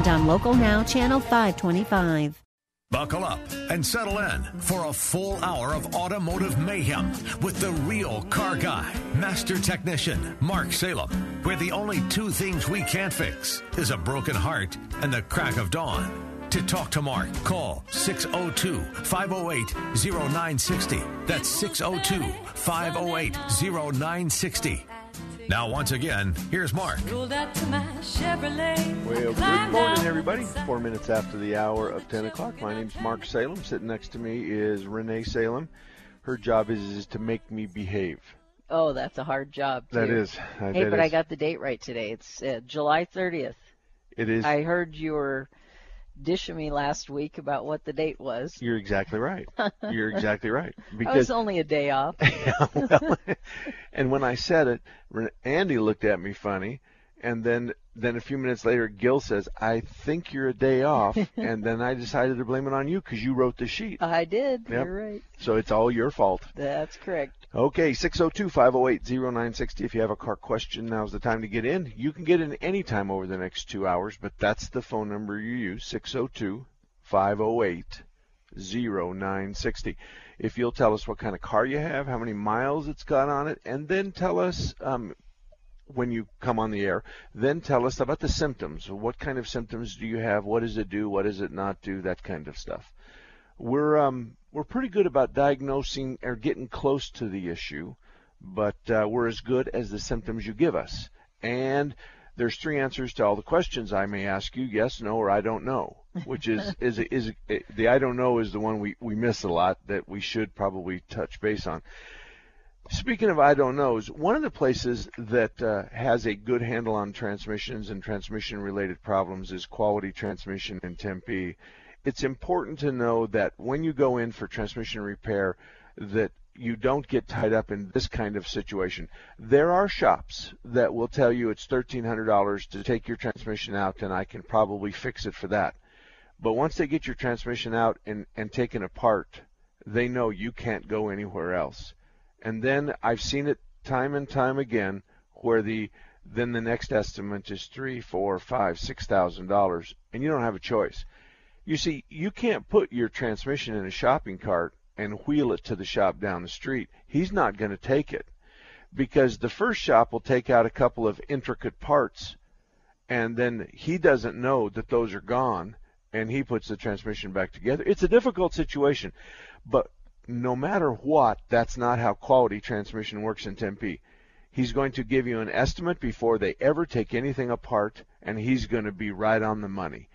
and on Local Now, Channel 525. Buckle up and settle in for a full hour of automotive mayhem with the real car guy, master technician Mark Salem, where the only two things we can't fix is a broken heart and the crack of dawn. To talk to Mark, call 602 508 0960. That's 602 508 0960. Now, once again, here's Mark. Well, good morning, everybody. Four minutes after the hour of 10 o'clock. My name's Mark Salem. Sitting next to me is Renee Salem. Her job is, is to make me behave. Oh, that's a hard job. Too. That is. Uh, hey, that but is. I got the date right today. It's uh, July 30th. It is. I heard you were dishing me last week about what the date was. You're exactly right. You're exactly right. Because was only a day off. yeah, well, and when I said it, Andy looked at me funny, and then then a few minutes later, Gil says, "I think you're a day off," and then I decided to blame it on you because you wrote the sheet. I did. Yep. You're right. So it's all your fault. That's correct. Okay, 602-508-0960. If you have a car question, now's the time to get in. You can get in any time over the next two hours, but that's the phone number you use, 602-508-0960. If you'll tell us what kind of car you have, how many miles it's got on it, and then tell us um, when you come on the air, then tell us about the symptoms. What kind of symptoms do you have? What does it do? What does it not do? That kind of stuff. We're um, we're pretty good about diagnosing or getting close to the issue, but uh, we're as good as the symptoms you give us. And there's three answers to all the questions I may ask you: yes, no, or I don't know. Which is is is, is the I don't know is the one we we miss a lot that we should probably touch base on. Speaking of I don't knows, one of the places that uh, has a good handle on transmissions and transmission related problems is Quality Transmission in Tempe it's important to know that when you go in for transmission repair that you don't get tied up in this kind of situation. There are shops that will tell you it's $1,300 to take your transmission out and I can probably fix it for that. But once they get your transmission out and, and taken apart, they know you can't go anywhere else. And then I've seen it time and time again where the then the next estimate is three, four, five, six thousand dollars, and you don't have a choice. You see, you can't put your transmission in a shopping cart and wheel it to the shop down the street. He's not going to take it because the first shop will take out a couple of intricate parts and then he doesn't know that those are gone and he puts the transmission back together. It's a difficult situation, but no matter what, that's not how quality transmission works in Tempe. He's going to give you an estimate before they ever take anything apart and he's going to be right on the money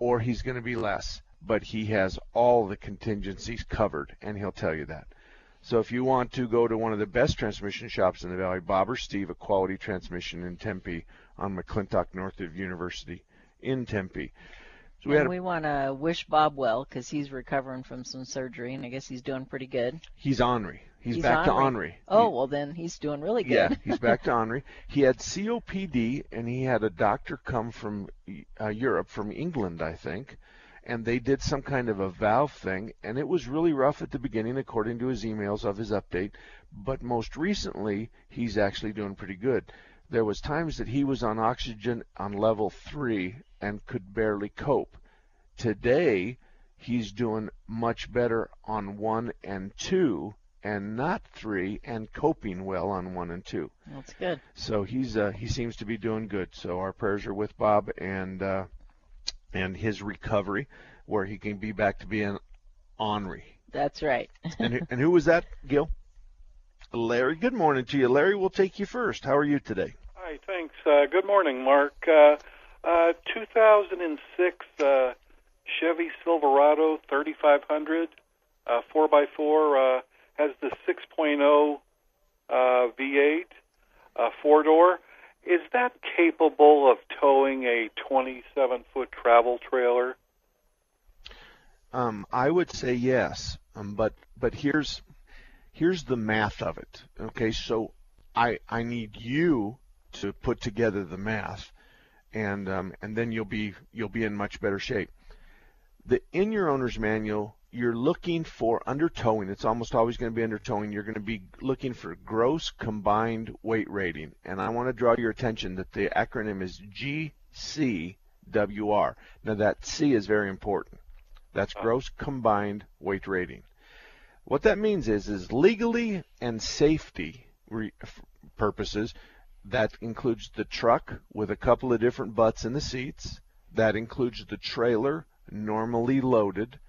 or he's going to be less. But he has all the contingencies covered, and he'll tell you that. So if you want to go to one of the best transmission shops in the valley, Bob or Steve, a quality transmission in Tempe on McClintock North of University in Tempe. So we, and we want to wish Bob well because he's recovering from some surgery, and I guess he's doing pretty good. He's ornery. He's, he's back ornery. to Henri. Oh, well, then he's doing really good. Yeah, he's back to Henri. He had COPD, and he had a doctor come from uh, Europe, from England, I think, and they did some kind of a valve thing, and it was really rough at the beginning, according to his emails of his update. But most recently, he's actually doing pretty good. There was times that he was on oxygen on level three and could barely cope. Today, he's doing much better on one and two and not three, and coping well on one and two. That's good. So he's uh, he seems to be doing good. So our prayers are with Bob and uh, and his recovery, where he can be back to being Henri. That's right. and and who was that, Gil? Larry. Good morning to you, Larry. We'll take you first. How are you today? Hi. Thanks. Uh, good morning, Mark. Uh, uh, 2006 uh, Chevy Silverado 3500 uh, 4x4 uh, has the 6.0 uh, V8 uh, four door. Is that capable of towing a 27 foot travel trailer? Um, I would say yes, um, but but here's here's the math of it. Okay, so I I need you to put together the math, and um, and then you'll be you'll be in much better shape. The in your owner's manual, you're looking for under towing. It's almost always going to be under towing. You're going to be looking for gross combined weight rating, and I want to draw your attention that the acronym is GCWR. Now that C is very important. That's oh. gross combined weight rating. What that means is, is legally and safety re- purposes, that includes the truck with a couple of different butts in the seats. That includes the trailer normally loaded.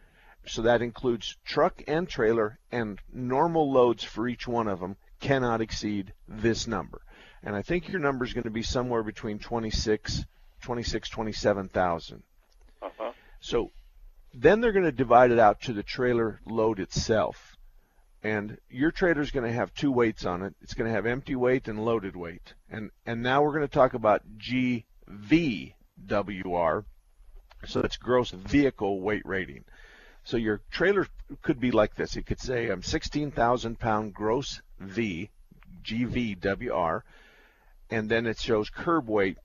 So that includes truck and trailer, and normal loads for each one of them cannot exceed this number. And I think your number is going to be somewhere between 26, 26, 27,000. Uh-huh. So then they're going to divide it out to the trailer load itself. And your trailer is going to have two weights on it. It's going to have empty weight and loaded weight. And and now we're going to talk about GVWR. So it's gross vehicle weight rating. So your trailer could be like this. It could say I'm 16,000 pound gross V, GVWR, and then it shows curb weight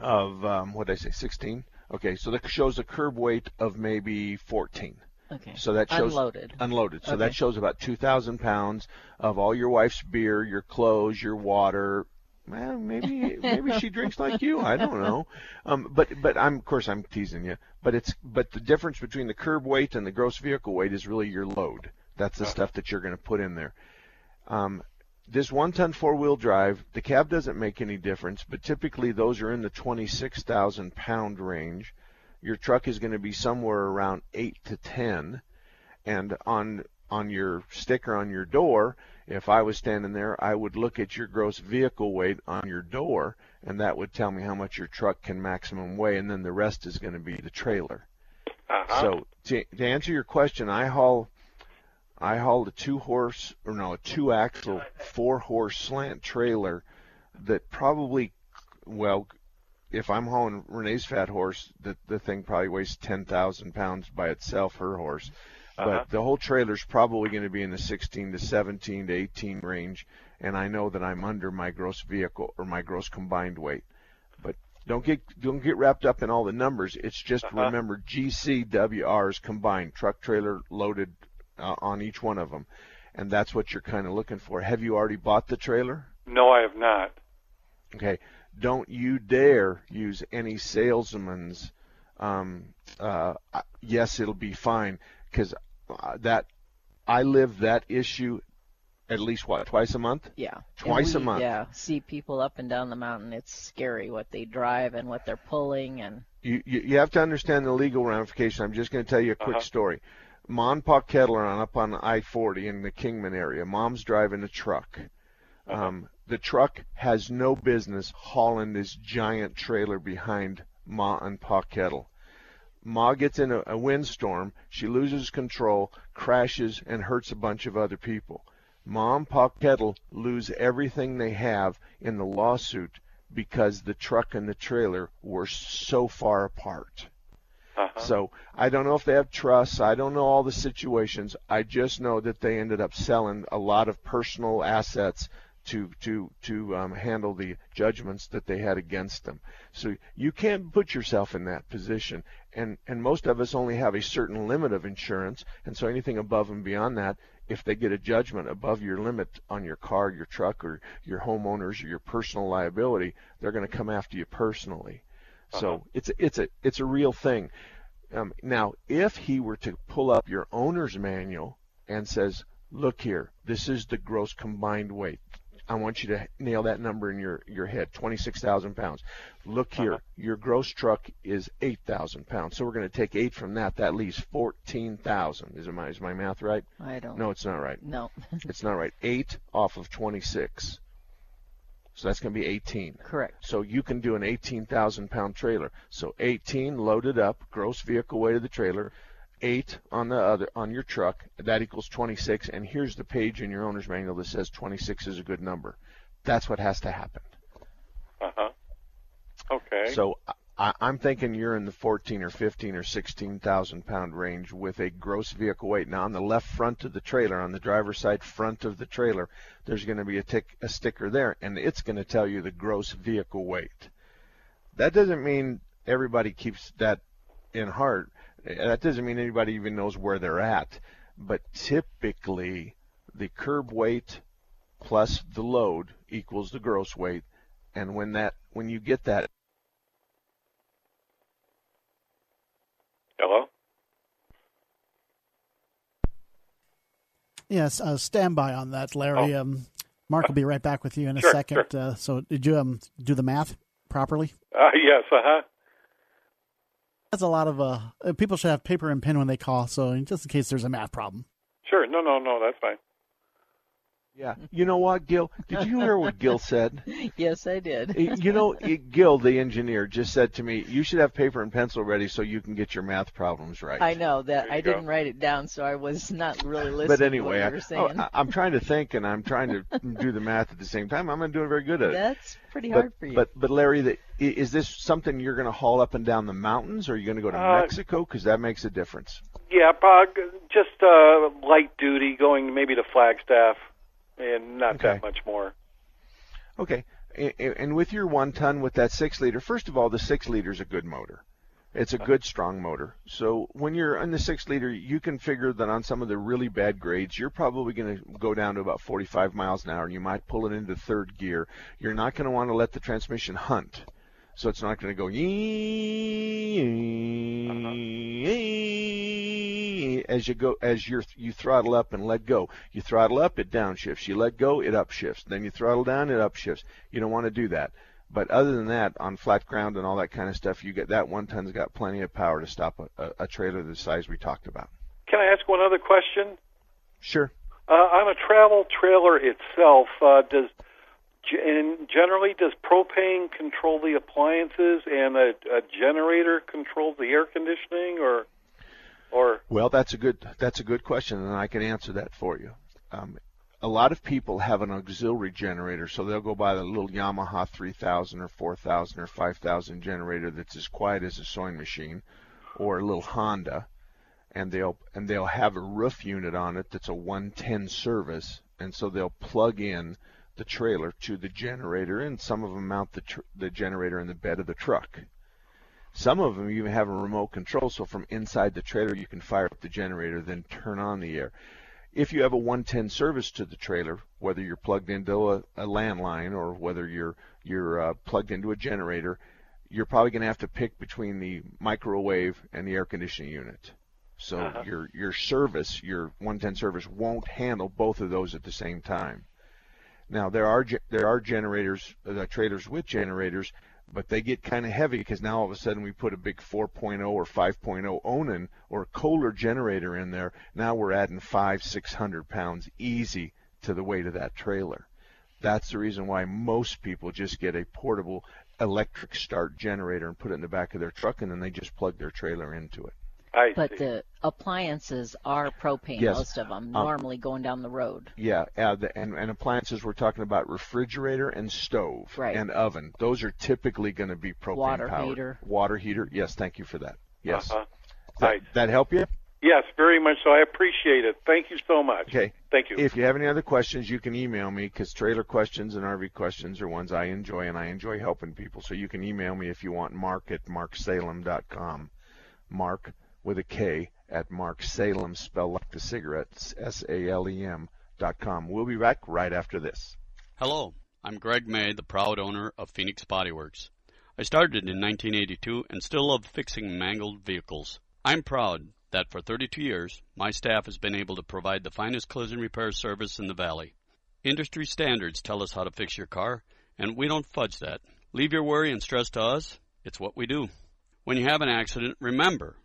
of um, what did I say, 16? Okay, so that shows a curb weight of maybe 14. Okay. So that shows Unloaded. Unloaded. So Okay. that shows about 2,000 pounds of all your wife's beer, your clothes, your water. Well, maybe maybe she drinks like you. I don't know. Um, but but I'm of course I'm teasing you. But it's but the difference between the curb weight and the gross vehicle weight is really your load. That's the stuff that you're going to put in there. Um, this one-ton four-wheel drive, the cab doesn't make any difference, but typically those are in the 26,000 pound range. Your truck is going to be somewhere around eight to ten, and on on your sticker on your door, if I was standing there, I would look at your gross vehicle weight on your door, and that would tell me how much your truck can maximum weigh, and then the rest is going to be the trailer. Uh-huh. So to, to answer your question, I haul I hauled a two horse or no a two axle four horse slant trailer that probably well if I'm hauling Renee's fat horse the the thing probably weighs ten thousand pounds by itself her horse. Uh-huh. But the whole trailer's probably going to be in the 16 to 17 to 18 range, and I know that I'm under my gross vehicle or my gross combined weight. But don't get don't get wrapped up in all the numbers. It's just Uh-huh. remember GCWRs combined, truck trailer loaded uh, on each one of them, and that's what you're kind of looking for. Have you already bought the trailer? no, I have not. Okay. Don't you dare use any salesman's. Um, uh, yes, it'll be fine because uh, that I live that issue at least what twice a month. Yeah. And Twice a month. Yeah. See people up and down the mountain. It's scary what they drive and what they're pulling and You, you you have to understand the legal ramification. I'm just going to tell you a quick Uh-huh. story. Ma and Pa Kettle on up on I-40 in the Kingman area. Mom's driving a truck. Uh-huh. Um, the truck has no business hauling this giant trailer behind Ma and Pa Kettle. Ma gets in a, a windstorm. She loses control, crashes, and hurts a bunch of other people. Mom, and Pa Kettle lose everything they have in the lawsuit because the truck and the trailer were so far apart. Uh-huh. So I don't know if they have trusts. I don't know all the situations. I just know that they ended up selling a lot of personal assets to to to um, handle the judgments that they had against them. So you can't put yourself in that position. And and most of us only have a certain limit of insurance, and so anything above and beyond that, if they get a judgment above your limit on your car, your truck, or your homeowners or your personal liability, they're going to come after you personally. So it's a, it's a it's a real thing. Um, now, if he were to pull up your owner's manual and says, "Look here, this is the gross combined weight. I want you to nail that number in your your head, 26,000 pounds. Look uh-huh. here, your gross truck is 8,000 pounds. So we're going to take eight from that. That leaves 14,000. Is my is my math right? I don't No, it's not right. No. It's not right. Eight off of 26. So that's going to be 18. Correct. So you can do an 18,000 pound trailer. So 18 loaded up, gross vehicle weight of the trailer, eight on the other on your truck. That equals 26. And here's the page in your owner's manual that says 26 is a good number. That's what has to happen. Uh-huh. Okay. So I, I'm thinking you're in the 14 or 15 or 16,000 pound range with a gross vehicle weight. Now, on the left front of the trailer, on the driver's side front of the trailer, there's going to be a, tick, a sticker there, and it's going to tell you the gross vehicle weight. That doesn't mean everybody keeps that in heart. That doesn't mean anybody even knows where they're at. But typically, the curb weight plus the load equals the gross weight. And when that when you get that Hello? Yes, uh, stand by on that, Larry. Oh. Um, Mark will be right back with you in a Sure, second. sure. Uh, so, did you um, do the math properly? Uh, yes, uh huh. That's a lot of uh, people should have paper and pen when they call. So, just in case there's a math problem. Sure. No, no, no, that's fine. Yeah. You know what, Gil? Did you hear what Gil said? Yes, I did. you know, Gil, the engineer, just said to me, "You should have paper and pencil ready so you can get your math problems right." I know that I go. didn't write it down, so I was not really listening. but to anyway, what I, you were saying. I, I'm trying to think and I'm trying to do the math at the same time. I'm not doing very good at it. That's pretty but, hard for you. But but Larry, the, is this something you're going to haul up and down the mountains, or are you going to go to Uh, Mexico? Because that makes a difference. Yeah, Bog, just uh, light duty, going maybe to Flagstaff, and not Okay. that much more. Okay. And with your one ton with that six liter, first of all, the six liter is a good motor. It's a uh-huh. good strong motor. So when you're in the six liter, you can figure that on some of the really bad grades, you're probably going to go down to about 45 miles an hour. You might pull it into third gear. You're not going to want to let the transmission hunt. So it's not going to go yee as you go as you you throttle up and let go. You throttle up, it downshifts. You let go, it upshifts. Then you throttle down, it upshifts. You don't want to do that. But other than that, on flat ground and all that kind of stuff, you get that one ton's got plenty of power to stop a, a, a trailer the size we talked about. Can I ask one other question? Sure. Uh, on a travel trailer itself, uh, does and generally does propane control the appliances and a, a generator controls the air conditioning, or or Well, that's a good that's a good question, and I can answer that for you. Um, a lot of people have an auxiliary generator, so they'll go buy the little Yamaha 3000 or 4000 or 5000 generator that's as quiet as a sewing machine, or a little Honda, and they'll and they'll have a roof unit on it that's a 110 service, and so they'll plug in the trailer to the generator, and some of them mount the tr- the generator in the bed of the truck. Some of them even have a remote control, so from inside the trailer you can fire up the generator, then turn on the air. If you have a 110 service to the trailer, whether you're plugged into a, a landline or whether you're you're uh, plugged into a generator, you're probably going to have to pick between the microwave and the air conditioning unit. So Uh-huh. your your service, your 110 service, won't handle both of those at the same time. Now there are there are generators, uh, trailers with generators, but they get kind of heavy because now all of a sudden we put a big 4.0 or 5.0 Onan or Kohler generator in there. Now we're adding five, six hundred pounds easy to the weight of that trailer. That's the reason why most people just get a portable electric start generator and put it in the back of their truck, and then they just plug their trailer into it. I but see. the appliances are propane, Yes. most of them, Um, normally going down the road. Yeah, uh, the, and, and appliances we're talking about refrigerator and stove Right. and oven. Those are typically going to be propane Water powered. heater. Water heater. Yes, thank you for that. Yes. Uh-huh. That, Right. that help you? Yes, very much so. I appreciate it. Thank you so much. Okay. Thank you. If you have any other questions, you can email me because trailer questions and RV questions are ones I enjoy, and I enjoy helping people. So you can email me if you want. Mark at marksalem.com. Mark with a K at Mark Salem, spelled like the cigarettes, S A L E M dot com. We'll be back right after this. Hello, I'm Greg May, the proud owner of Phoenix Body Works. I started in 1982 and still love fixing mangled vehicles. I'm proud that for 32 years, my staff has been able to provide the finest collision repair service in the valley. Industry standards tell us how to fix your car, and we don't fudge that. Leave your worry and stress to us. It's what we do. When you have an accident, remember,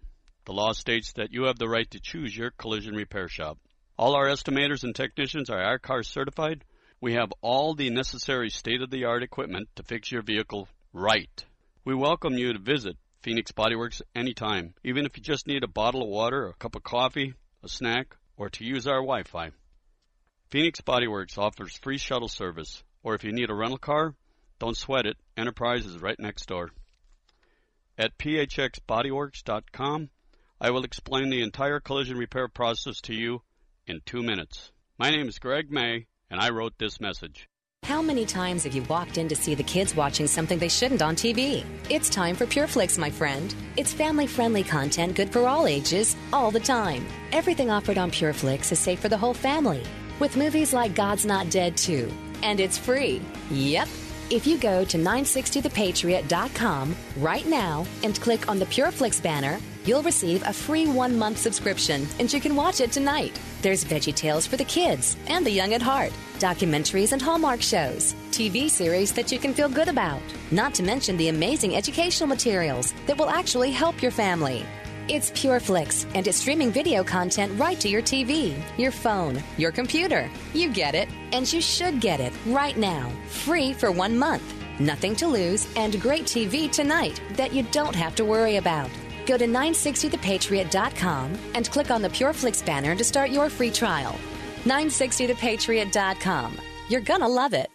the law states that you have the right to choose your collision repair shop. All our estimators and technicians are I-CAR certified. We have all the necessary state of the art equipment to fix your vehicle right. We welcome you to visit Phoenix Body Bodyworks anytime, even if you just need a bottle of water, a cup of coffee, a snack, or to use our Wi Fi. Phoenix Bodyworks offers free shuttle service, or if you need a rental car, don't sweat it. Enterprise is right next door. at phxbodyworks.com. I will explain the entire collision repair process to you in two minutes. My name is Greg May, and I wrote this message. How many times have you walked in to see the kids watching something they shouldn't on TV? It's time for PureFlix, my friend. It's family friendly content good for all ages, all the time. Everything offered on PureFlix is safe for the whole family, with movies like God's Not Dead 2. And it's free. Yep. If you go to 960thepatriot.com right now and click on the PureFlix banner, you'll receive a free one month subscription and you can watch it tonight. There's Veggie Tales for the kids and the young at heart, documentaries and Hallmark shows, TV series that you can feel good about, not to mention the amazing educational materials that will actually help your family. It's PureFlix, and it's streaming video content right to your TV, your phone, your computer. You get it, and you should get it right now, free for one month. Nothing to lose, and great TV tonight that you don't have to worry about. Go to 960thepatriot.com and click on the PureFlix banner to start your free trial. 960thepatriot.com. You're gonna love it.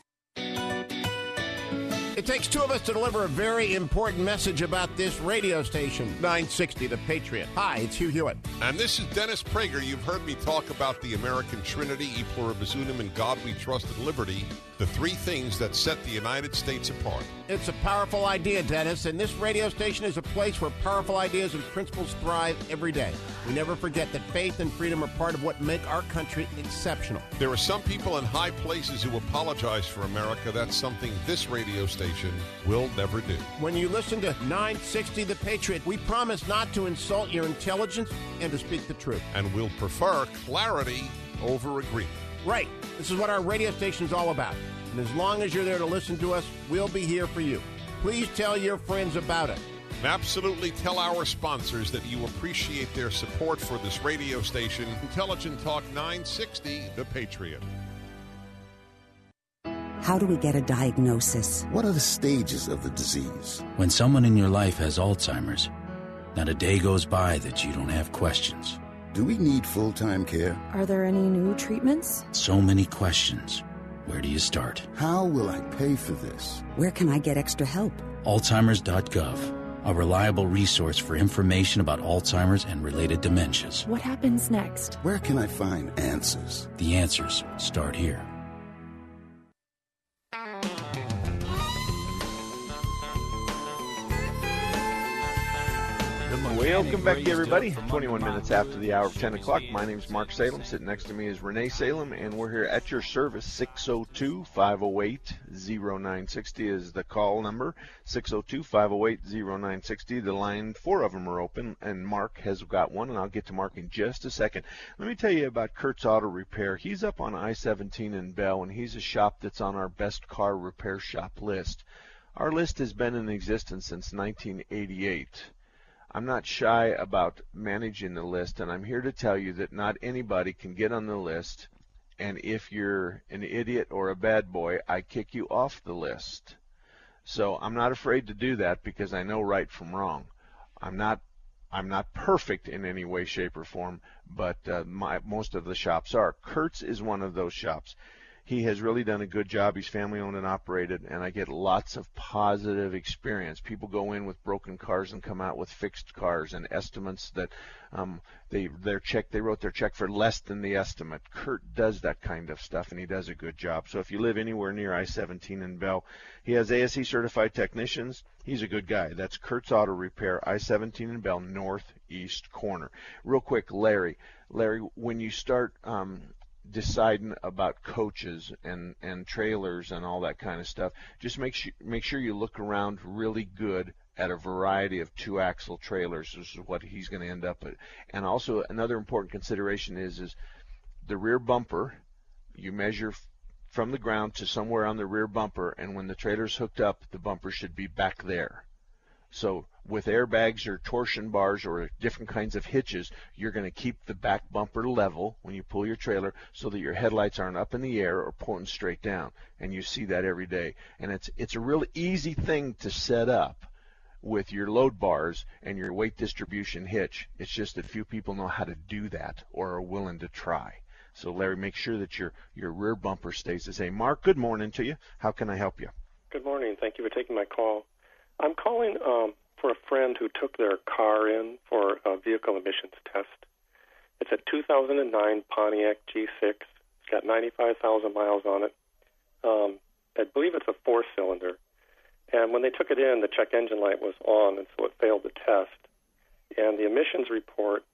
It takes two of us to deliver a very important message about this radio station, 960 The Patriot. Hi, it's Hugh Hewitt. And this is Dennis Prager. You've heard me talk about the American Trinity, E pluribus unum, and God we trust and liberty, the three things that set the United States apart. It's a powerful idea, Dennis, and this radio station is a place where powerful ideas and principles thrive every day. We never forget that faith and freedom are part of what make our country exceptional. There are some people in high places who apologize for America. That's something this radio station will never do. When you listen to 960 The Patriot, we promise not to insult your intelligence and to speak the truth. And we'll prefer clarity over agreement. Right. This is what our radio station is all about. And as long as you're there to listen to us, we'll be here for you. Please tell your friends about it. And absolutely tell our sponsors that you appreciate their support for this radio station, Intelligent Talk 960, The Patriot. How do we get a diagnosis? What are the stages of the disease? When someone in your life has Alzheimer's, not a day goes by that you don't have questions. Do we need full time care? Are there any new treatments? So many questions. Where do you start? How will I pay for this? Where can I get extra help? Alzheimer's.gov, a reliable resource for information about Alzheimer's and related dementias. What happens next? Where can I find answers? The answers start here. Welcome back, everybody. 21 minutes after the hour of 10 o'clock. My name is Mark Salem. Sitting next to me is Renee Salem, and we're here at your service. 602 508 0960 is the call number. 602 508 0960. The line, four of them are open, and Mark has got one, and I'll get to Mark in just a second. Let me tell you about Kurt's Auto Repair. He's up on I 17 in Bell, and he's a shop that's on our best car repair shop list. Our list has been in existence since 1988. I'm not shy about managing the list, and I'm here to tell you that not anybody can get on the list. And if you're an idiot or a bad boy, I kick you off the list. So I'm not afraid to do that because I know right from wrong. I'm not I'm not perfect in any way, shape, or form, but uh, my, most of the shops are. Kurtz is one of those shops he has really done a good job. He's family owned and operated, and I get lots of positive experience. People go in with broken cars and come out with fixed cars and estimates that um, they their check they wrote their check for less than the estimate. Kurt does that kind of stuff, and he does a good job. So if you live anywhere near I-17 in Bell, he has ASE certified technicians. He's a good guy. That's Kurt's Auto Repair, I-17 in Bell, northeast corner. Real quick, Larry. Larry, when you start um, deciding about coaches and and trailers and all that kind of stuff, just make sure make sure you look around really good at a variety of two axle trailers. This is what he's going to end up at. And also another important consideration is is the rear bumper. You measure from the ground to somewhere on the rear bumper, and when the trailer's hooked up, the bumper should be back there. So with airbags or torsion bars or different kinds of hitches, you're going to keep the back bumper level when you pull your trailer so that your headlights aren't up in the air or pointing straight down. And you see that every day. And it's it's a real easy thing to set up with your load bars and your weight distribution hitch. It's just that few people know how to do that or are willing to try. So Larry, make sure that your your rear bumper stays the same. Mark, good morning to you. How can I help you? Good morning. Thank you for taking my call. I'm calling um, for a friend who took their car in for a vehicle emissions test. It's a 2009 Pontiac G6. It's got 95,000 miles on it. Um, I believe it's a four-cylinder. And when they took it in, the check engine light was on, and so it failed the test. And the emissions report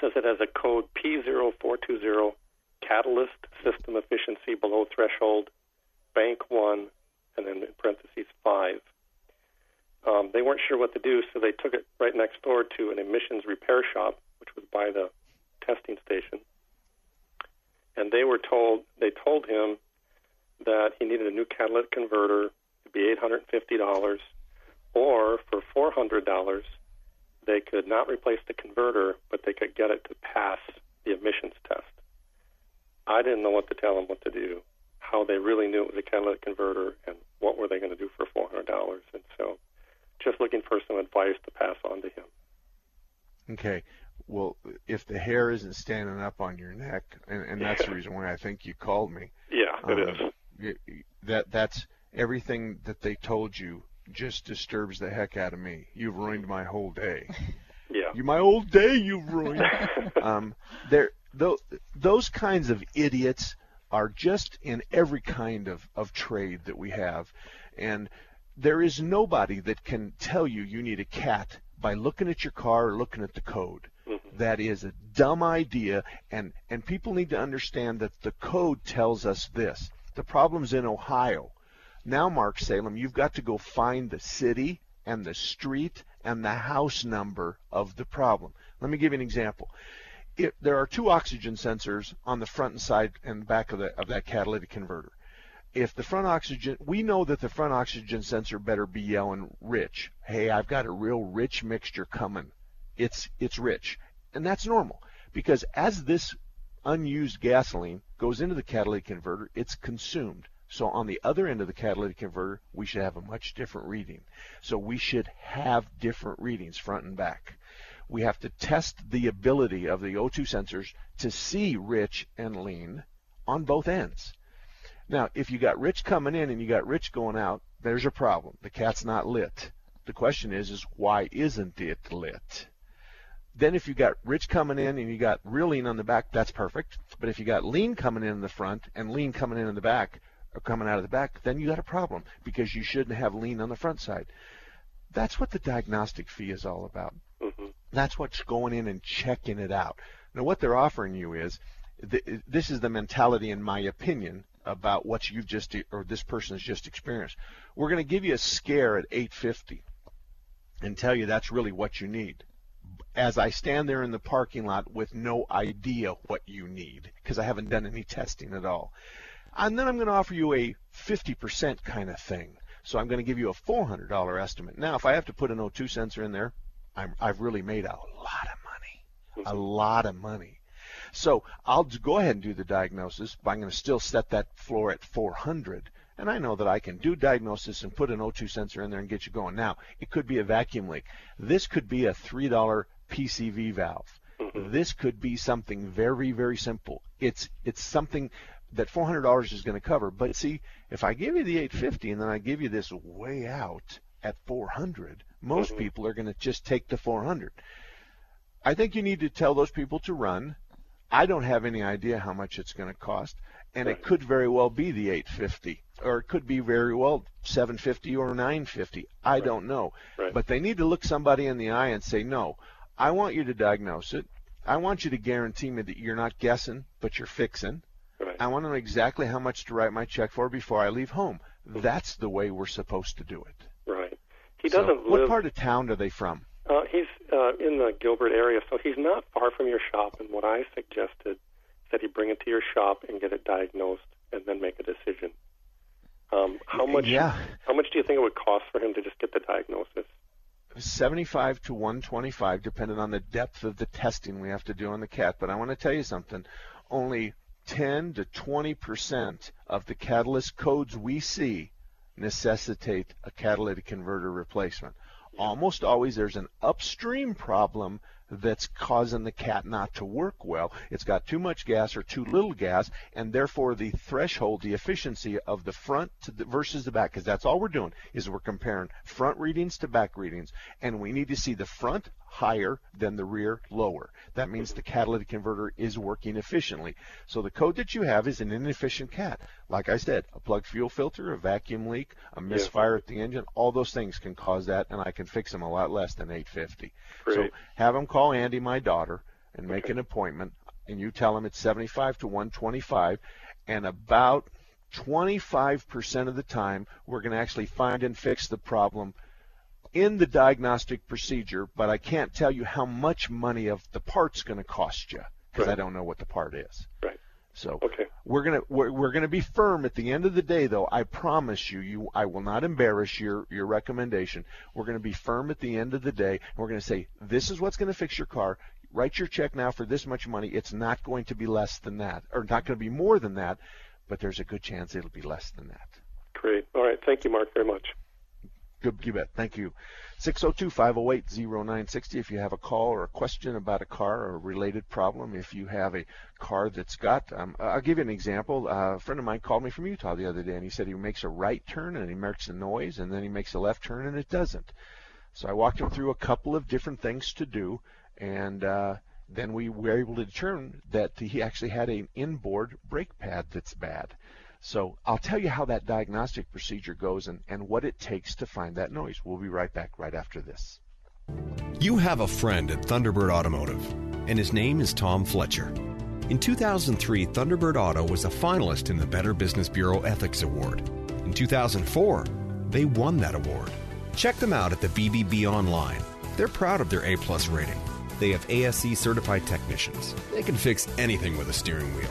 says it has a code P0420 catalyst system efficiency below threshold, bank one, and then in parentheses five. Um, they weren't sure what to do, so they took it right next door to an emissions repair shop, which was by the testing station. And they were told they told him that he needed a new catalytic converter. It'd be eight hundred and fifty dollars, or for four hundred dollars, they could not replace the converter, but they could get it to pass the emissions test. I didn't know what to tell them what to do, how they really knew it was a catalytic converter, and what were they going to do for four hundred dollars. And so, just looking for some advice to pass on to him. Okay. Well, if the hair isn't standing up on your neck, and, and that's the reason why I think you called me. Yeah, it um, is. y- That that's everything that they told you just disturbs the heck out of me. You've ruined my whole day. Yeah. You my whole day you've ruined. um, there, th- those kinds of idiots are just in every kind of, of trade that we have, and there is nobody that can tell you you need a cat by looking at your car or looking at the code. Mm-hmm. That is a dumb idea, and, and people need to understand that the code tells us this. The problem's in Ohio. Now, Mark Salem, you've got to go find the city and the street and the house number of the problem. Let me give you an example. If there are two oxygen sensors on the front and side and back of, the, of that catalytic converter. If the front oxygen, we know that the front oxygen sensor better be yelling rich. Hey, I've got a real rich mixture coming. It's it's rich, and that's normal because as this unused gasoline goes into the catalytic converter, it's consumed. So on the other end of the catalytic converter, we should have a much different reading. So we should have different readings front and back. We have to test the ability of the O2 sensors to see rich and lean on both ends. Now, if you got rich coming in and you got rich going out, there's a problem. The cat's not lit. The question is, is why isn't it lit? Then if you got rich coming in and you got real lean on the back, that's perfect. But if you got lean coming in in the front and lean coming in in the back, or coming out of the back, then you got a problem because you shouldn't have lean on the front side. That's what the diagnostic fee is all about. Mm-hmm. That's what's going in and checking it out. Now, what they're offering you is th- this is the mentality, in my opinion, about what you've just or this person has just experienced. We're going to give you a scare at 850 and tell you that's really what you need. As I stand there in the parking lot with no idea what you need because I haven't done any testing at all. And then I'm going to offer you a 50% kind of thing. So I'm going to give you a $400 estimate. Now, if I have to put an O2 sensor in there, I'm, I've really made a lot of money. A mm-hmm. lot of money. So I'll go ahead and do the diagnosis, but I'm going to still set that floor at 400. And I know that I can do diagnosis and put an O2 sensor in there and get you going. Now, it could be a vacuum leak. This could be a $3 PCV valve. Mm-hmm. This could be something very, very simple. It's it's something that $400 is going to cover. But see, if I give you the 850 and then I give you this way out at 400, most mm-hmm. people are going to just take the 400. I think you need to tell those people to run. I don't have any idea how much it's going to cost, and it could very well be the 850, or it could be very well 750 or 950. I don't know, but they need to look somebody in the eye and say, "No, I want you to diagnose it. I want you to guarantee me that you're not guessing, but you're fixing. I want to know exactly how much to write my check for before I leave home. Mm-hmm. That's the way we're supposed to do it." Right. He doesn't what live. part of town are they from? Uh, he's uh, in the Gilbert area, so he's not far from your shop. And what I suggested is that he bring it to your shop and get it diagnosed, and then make a decision. Um, how much? Yeah. How much do you think it would cost for him to just get the diagnosis? 75 to 125, depending on the depth of the testing we have to do on the cat. But I want to tell you something. Only 10 to 20 percent of the catalyst codes we see necessitate a catalytic converter replacement. Almost always there's an upstream problem that's causing the cat not to work well. It's got too much gas or too little gas, and therefore the threshold, the efficiency of the front the, versus the back, because that's all we're doing is we're comparing front readings to back readings, and we need to see the front higher than the rear lower. That means the catalytic converter is working efficiently. So the code that you have is an inefficient cat. Like I said, a plugged fuel filter, a vacuum leak, a misfire at the engine, all those things can cause that, and I can fix them a lot less than 850. So have them call Andy, my daughter, and make an appointment, and you tell them it's 75 to 125, and about 25% of the time, we're going to actually find and fix the problem in the diagnostic procedure, but I can't tell you how much money of the part's going to cost you because I don't know what the part is. Right. So Okay. we're gonna we're, we're gonna be firm at the end of the day, though. I promise you, you I will not embarrass your your recommendation. We're gonna be firm at the end of the day. And we're gonna say this is what's gonna fix your car. Write your check now for this much money. It's not going to be less than that, or not going to be more than that, but there's a good chance it'll be less than that. Great. All right. Thank you, Mark, very much. Good, you bet. Thank you. 602-508-0960 if you have a call or a question about a car or a related problem. If you have a car that's got, um, I'll give you an example. Uh, a friend of mine called me from Utah the other day and he said he makes a right turn and he makes a noise and then he makes a left turn and it doesn't. So I walked him through a couple of different things to do and uh, then we were able to determine that he actually had an inboard brake pad that's bad. So I'll tell you how that diagnostic procedure goes and, and what it takes to find that noise. We'll be right back right after this. You have a friend at Thunderbird Automotive, and his name is Tom Fletcher. In 2003, Thunderbird Auto was a finalist in the Better Business Bureau Ethics Award. In 2004, they won that award. Check them out at the BBB online. They're proud of their A plus rating. They have ASE certified technicians. They can fix anything with a steering wheel.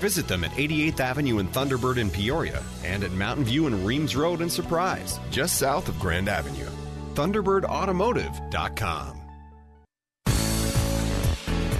Visit them at 88th Avenue in Thunderbird in Peoria and at Mountain View and Reams Road in Surprise, just south of Grand Avenue. ThunderbirdAutomotive.com.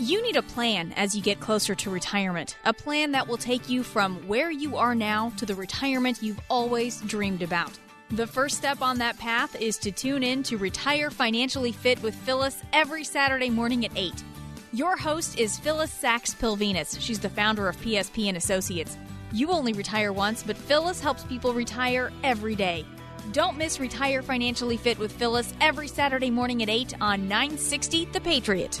You need a plan as you get closer to retirement. A plan that will take you from where you are now to the retirement you've always dreamed about. The first step on that path is to tune in to Retire Financially Fit with Phyllis every Saturday morning at 8. Your host is Phyllis Sachs Pilvinus. She's the founder of PSP and Associates. You only retire once, but Phyllis helps people retire every day. Don't miss Retire Financially Fit with Phyllis every Saturday morning at 8 on 960 The Patriot.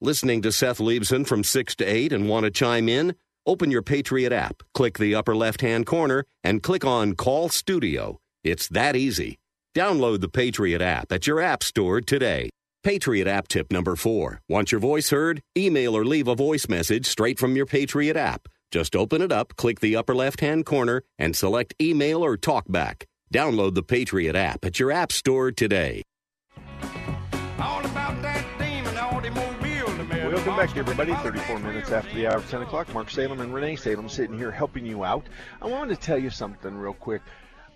Listening to Seth Leibsohn from 6 to 8 and want to chime in? Open your Patriot app, click the upper left hand corner, and click on Call Studio. It's that easy. Download the Patriot app at your app store today. Patriot app tip number four. Want your voice heard? Email or leave a voice message straight from your Patriot app. Just open it up, click the upper left hand corner, and select email or talkback. Download the Patriot app at your app store today. Back, everybody. 34 minutes after the hour of 10 o'clock. Mark Salem and Renee Salem sitting here helping you out. I wanted to tell you something real quick.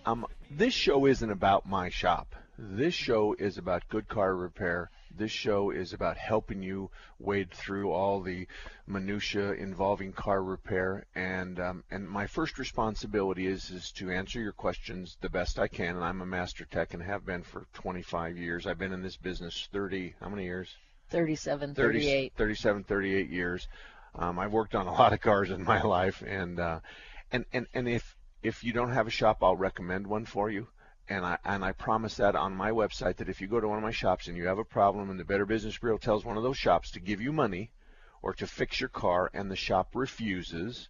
Um, this show isn't about my shop. This show is about good car repair. This show is about helping you wade through all the minutia involving car repair. And um, and my first responsibility is is to answer your questions the best I can. And I'm a master tech and have been for 25 years. I've been in this business 30. How many years? 37, 30, 38. 37, 38 years. Um, I've worked on a lot of cars in my life, and uh, and and and if if you don't have a shop, I'll recommend one for you. And I and I promise that on my website that if you go to one of my shops and you have a problem, and the Better Business Bureau tells one of those shops to give you money or to fix your car, and the shop refuses,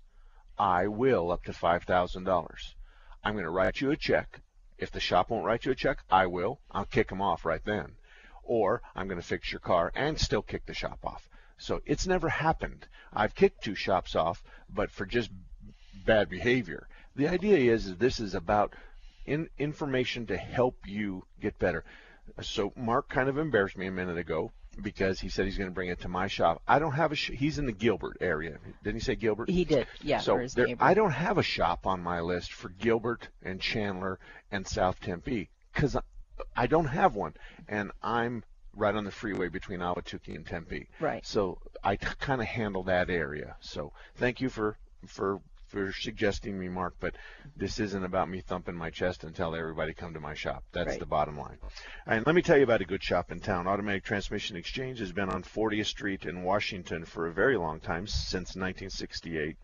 I will up to five thousand dollars. I'm going to write you a check. If the shop won't write you a check, I will. I'll kick them off right then or I'm going to fix your car and still kick the shop off. So it's never happened. I've kicked two shops off, but for just bad behavior. The idea is, is this is about in, information to help you get better. So Mark kind of embarrassed me a minute ago because he said he's going to bring it to my shop. I don't have a. Sh- he's in the Gilbert area. Didn't he say Gilbert? He did. Yeah. So there, I don't have a shop on my list for Gilbert and Chandler and South Tempe because I don't have one, and I'm right on the freeway between Ahwatukee and Tempe. Right. So I t- kind of handle that area. So thank you for for for suggesting me, Mark. But this isn't about me thumping my chest and tell everybody come to my shop. That's Right. the bottom line. And let me tell you about a good shop in town. Automatic Transmission Exchange has been on 40th Street in Washington for a very long time, since 1968.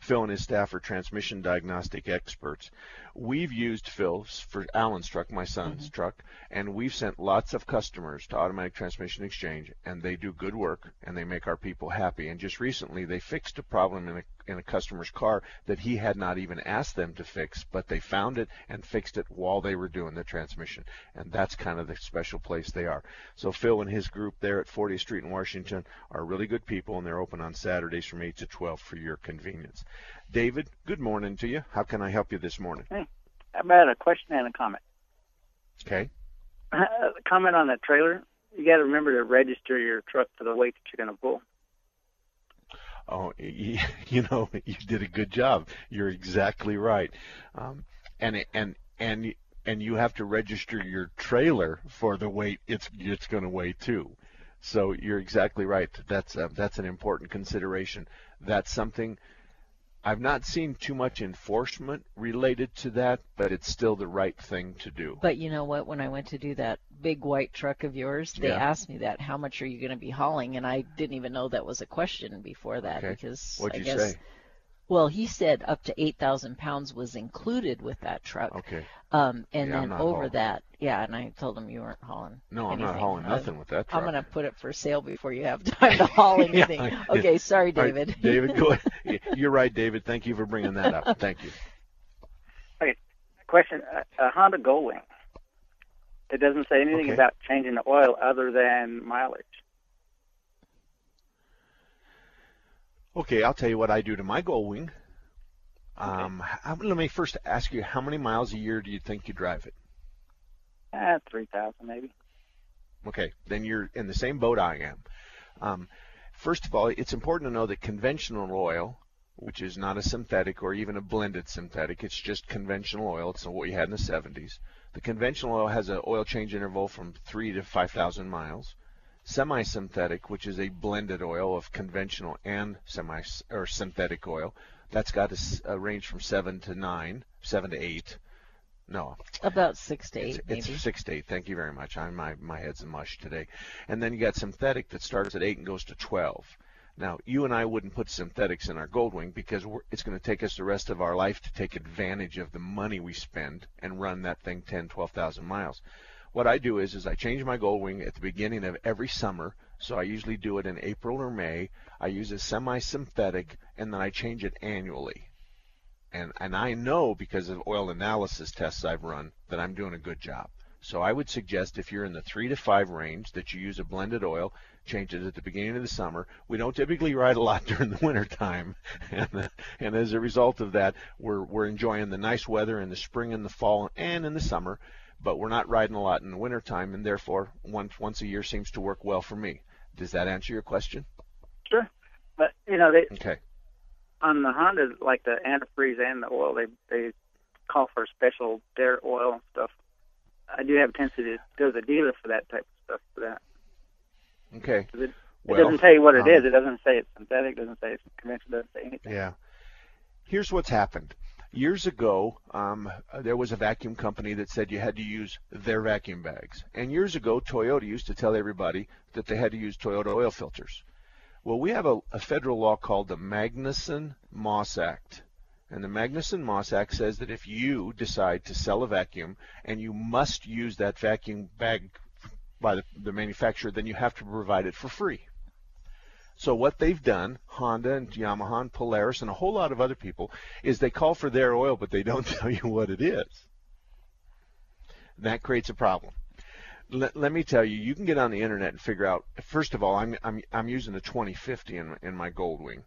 Phil and his staff are transmission diagnostic experts. We've used Phil's for Alan's truck, my son's mm-hmm. truck, and we've sent lots of customers to Automatic Transmission Exchange, and they do good work and they make our people happy. And just recently, they fixed a problem in a in a customer's car that he had not even asked them to fix, but they found it and fixed it while they were doing the transmission. And that's kind of the special place they are. So Phil and his group there at 40th Street in Washington are really good people, and they're open on Saturdays from 8 to 12 for your convenience. David, good morning to you. How can I help you this morning? How about a question and a comment? Okay. A comment on the trailer. You got to remember to register your truck for the weight that you're going to pull. Oh, you know, you did a good job. You're exactly right. Um, and and and and you have to register your trailer for the weight it's it's going to weigh too. So you're exactly right. That's a, that's an important consideration. That's something I've not seen too much enforcement related to that, but it's still the right thing to do. But you know what? When I went to do that big white truck of yours, they Yeah. asked me that. How much are you going to be hauling? And I didn't even know that was a question before that Okay. because What'd I you guess. say? Well, he said up to eight thousand pounds was included with that truck. Okay. Um, and Yeah, I'm then not over hauling. that, yeah, and I told him you weren't hauling. No, I'm not anything. hauling I'm- nothing with that I'm going to put it for sale before you have time to haul anything. I- okay, sorry, All right, David. David, go ahead. You're right, David. Thank you for bringing that up. Thank you. Okay, question: a, a Honda Goldwing. It doesn't say anything Okay. about changing the oil other than mileage. Okay, I'll tell you what I do to my Goldwing. Um, how, let me first ask you, how many miles a year do you think you drive it? Three thousand maybe. Okay, then you're in the same boat I am. Um, first of all, it's important to know that conventional oil, which is not a synthetic or even a blended synthetic, it's just conventional oil. It's what we had in the 70s. The conventional oil has an oil change interval from three to 5,000 miles. Semi-synthetic, which is a blended oil of conventional and semi or synthetic oil, that's got a uh, range from seven to nine, seven to eight, No. About six to It's, eight, maybe. it's six to eight. Thank you very much. I'm, my my head's in mush today. And then you got synthetic that starts at eight and goes to twelve. Now you and I wouldn't put synthetics in our Goldwing because we're, it's going to take us the rest of our life to take advantage of the money we spend and run that thing 10, 12,000 miles. What I do is is I change my Goldwing at the beginning of every summer. So I usually do it in April or May. I use a semi-synthetic, and then I change it annually and and I know because of oil analysis tests I've run that I'm doing a good job. So I would suggest if you're in the three to five range that you use a blended oil. Change it at the beginning of the summer. We don't typically ride a lot during the winter time, and and as a result of that, we're we're enjoying the nice weather in the spring and the fall and in the summer, but we're not riding a lot in the winter time, and therefore once once a year seems to work well for me. Does that answer your question? Sure. But you know, they Okay. on the Honda, like the antifreeze and the oil, they they call for special their oil and stuff. I do have a tendency to go to the dealer for that type of stuff for that. Okay. It, it doesn't tell you what it um, is. It doesn't say it's synthetic. Doesn't say it's conventional. Doesn't say anything. Yeah. Here's what's happened. Years ago, um, there was a vacuum company that said you had to use their vacuum bags. And years ago, Toyota used to tell everybody that they had to use Toyota oil filters. Well, we have a, a federal law called the Magnuson-Moss Act. And the Magnuson-Moss Act says that if you decide to sell a vacuum and you must use that vacuum bag by the, the manufacturer, then you have to provide it for free. So what they've done, Honda and Yamaha and Polaris and a whole lot of other people, is they call for their oil, but they don't tell you what it is. That creates a problem. Let, let me tell you, you can get on the internet and figure out. First of all, I'm I'm I'm using a 2050 in in my Goldwing.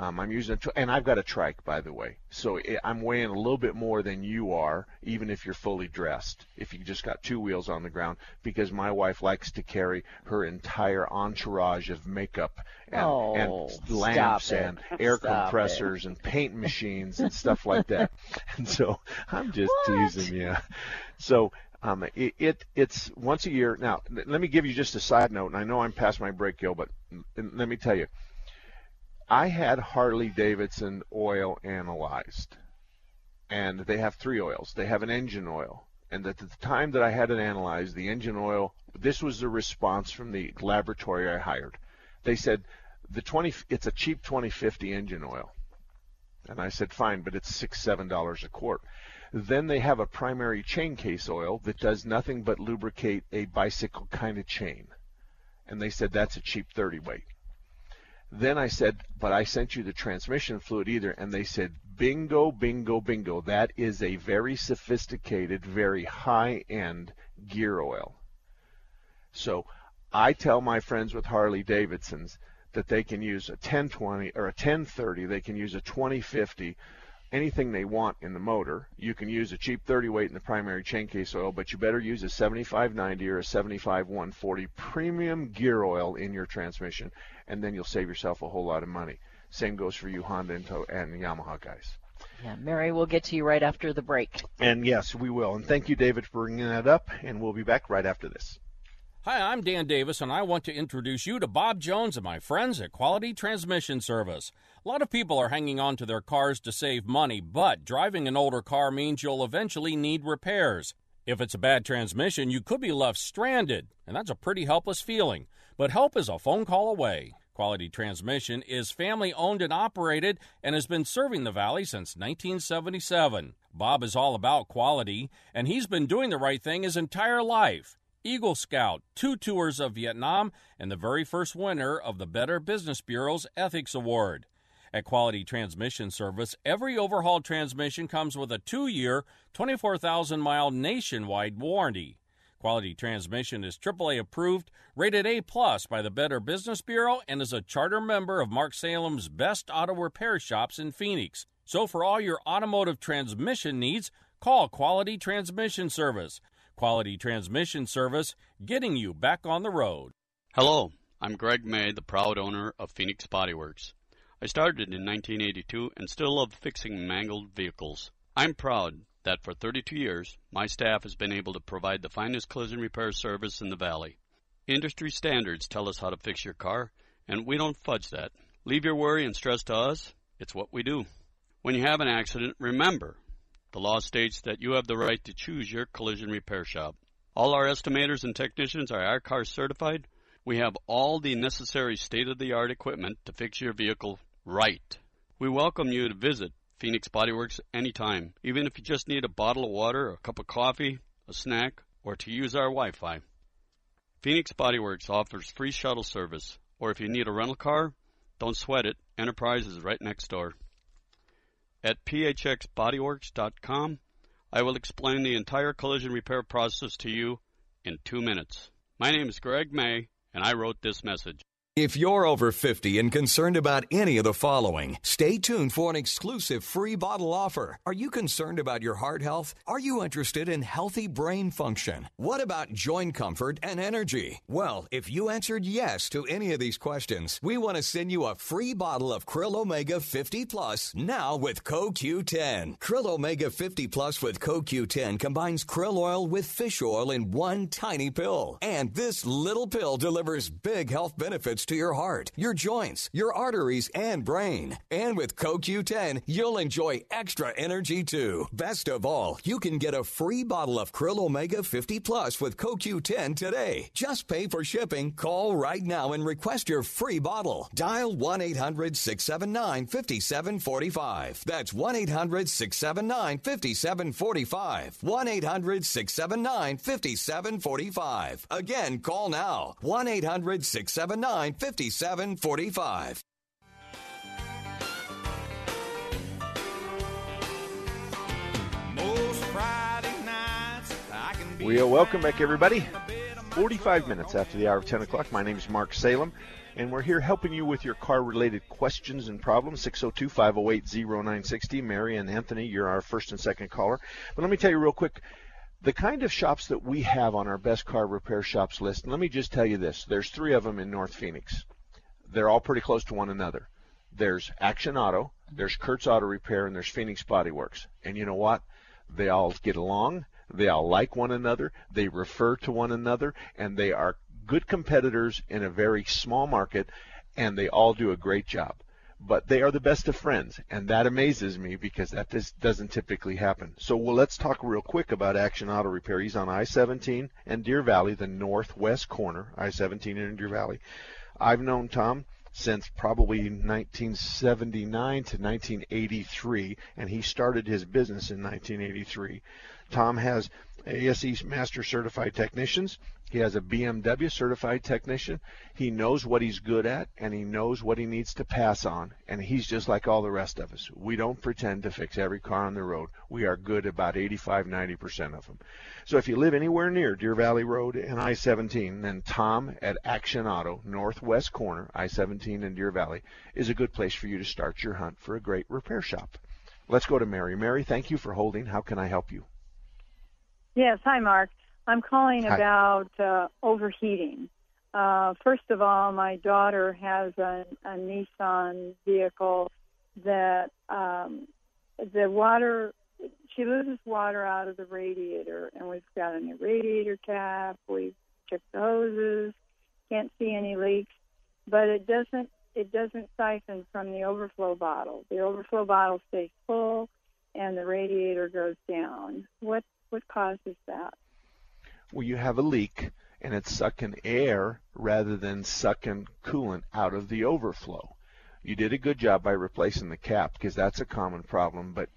Um, I'm using a, tw- and I've got a trike, by the way. So i I'm weighing a little bit more than you are, even if you're fully dressed. If you just got two wheels on the ground, because my wife likes to carry her entire entourage of makeup and, Oh, and lamps and air Stop it. compressors and paint machines and stuff like that. And so I'm just teasing you. So um, it, it it's once a year. Now let me give you just a side note, and I know I'm past my break, Gil, but let me tell you, I had Harley Davidson oil analyzed, and they have three oils. They have an engine oil, and at the time that I had it analyzed, the engine oil. This was the response from the laboratory I hired. They said the 20 it's a cheap 2050 engine oil. And I said, fine, but it's six, seven dollars a quart. Then they have a primary chain case oil that does nothing but lubricate a bicycle kind of chain. And they said that's a cheap 30 weight. Then I said, but I sent you the transmission fluid either. And they said, bingo, bingo, bingo. That is a very sophisticated, very high end gear oil. So I tell my friends with Harley Davidsons that they can use a 1020 or a 1030, they can use a 2050, anything they want in the motor. You can use a cheap 30 weight in the primary chain case oil, but you better use a 7590 or a 75140 premium gear oil in your transmission, and then you'll save yourself a whole lot of money. Same goes for you Honda and, and Yamaha guys. Yeah, Mary, we'll get to you right after the break. And yes, we will. And thank you, David, for bringing that up. And we'll be back right after this. Hi, I'm Dan Davis, and I want to introduce you to Bob Jones and my friends at Quality Transmission Service. A lot of people are hanging on to their cars to save money, but driving an older car means you'll eventually need repairs. If it's a bad transmission, you could be left stranded, and that's a pretty helpless feeling. But help is a phone call away. Quality Transmission is family owned and operated and has been serving the Valley since 1977. Bob is all about quality, and he's been doing the right thing his entire life. Eagle Scout, two tours of Vietnam, and the very first winner of the Better Business Bureau's Ethics Award. At Quality Transmission Service, every overhauled transmission comes with a two year, 24,000 mile nationwide warranty. Quality Transmission is AAA approved, rated A plus by the Better Business Bureau, and is a charter member of Mark Salem's best auto repair shops in Phoenix. So for all your automotive transmission needs, call Quality Transmission Service. Quality Transmission Service, getting you back on the road. Hello, I'm Greg May, the proud owner of Phoenix Body Works. I started in 1982 and still love fixing mangled vehicles. I'm proud that for 32 years, my staff has been able to provide the finest collision repair service in the Valley. Industry standards tell us how to fix your car, and we don't fudge that. Leave your worry and stress to us, it's what we do. When you have an accident, remember, The law states that you have the right to choose your collision repair shop. All our estimators and technicians are I-CAR certified. We have all the necessary state of the art equipment to fix your vehicle right. We welcome you to visit Phoenix Bodyworks anytime, even if you just need a bottle of water, a cup of coffee, a snack, or to use our Wi Fi. Phoenix Bodyworks offers free shuttle service, or if you need a rental car, don't sweat it, Enterprise is right next door. At phxbodyworks.com, I will explain the entire collision repair process to you in two minutes. My name is Greg May, and I wrote this message. If you're over 50 and concerned about any of the following, stay tuned for an exclusive free bottle offer. Are you concerned about your heart health? Are you interested in healthy brain function? What about joint comfort and energy? Well, if you answered yes to any of these questions, we want to send you a free bottle of Krill Omega 50 Plus now with CoQ10. Krill Omega 50 Plus with CoQ10 combines krill oil with fish oil in one tiny pill. And this little pill delivers big health benefits to your heart, your joints, your arteries, and brain. And with CoQ10, you'll enjoy extra energy too. Best of all, you can get a free bottle of Krill Omega 50 Plus with CoQ10 today. Just pay for shipping. Call right now and request your free bottle. Dial 1 800 679 5745. That's 1 800 679 5745. 1 800 679 5745. Again, call now. 1 800 679 5745. We are welcome back, everybody. 45 minutes after the hour of 10 o'clock. My name is Mark Salem, and we're here helping you with your car related questions and problems. 602 508 0960. Mary and Anthony, you're our first and second caller. But let me tell you real quick the kind of shops that we have on our best car repair shops list, let me just tell you this there's three of them in North Phoenix. They're all pretty close to one another. There's Action Auto, there's Kurt's Auto Repair, and there's Phoenix Body Works. And you know what? They all get along, they all like one another, they refer to one another, and they are good competitors in a very small market, and they all do a great job but they are the best of friends, and that amazes me because that just doesn't typically happen. So well, let's talk real quick about Action Auto Repair. He's on I-17 and Deer Valley, the northwest corner, I-17 and Deer Valley. I've known Tom since probably 1979 to 1983, and he started his business in 1983. Tom has ASE Master Certified Technicians. He has a BMW certified technician. He knows what he's good at and he knows what he needs to pass on. And he's just like all the rest of us. We don't pretend to fix every car on the road. We are good about 85, 90% of them. So if you live anywhere near Deer Valley Road and I-17, then Tom at Action Auto, northwest corner, I-17 and Deer Valley, is a good place for you to start your hunt for a great repair shop. Let's go to Mary. Mary, thank you for holding. How can I help you? Yes, hi, Mark. I'm calling Hi. about uh, overheating. Uh, first of all, my daughter has a, a Nissan vehicle that um, the water, she loses water out of the radiator, and we've got a new radiator cap. We've checked the hoses, can't see any leaks, but it doesn't it doesn't siphon from the overflow bottle. The overflow bottle stays full, and the radiator goes down. What what causes that? Well, you have a leak and it's sucking air rather than sucking coolant out of the overflow. You did a good job by replacing the cap because that's a common problem, but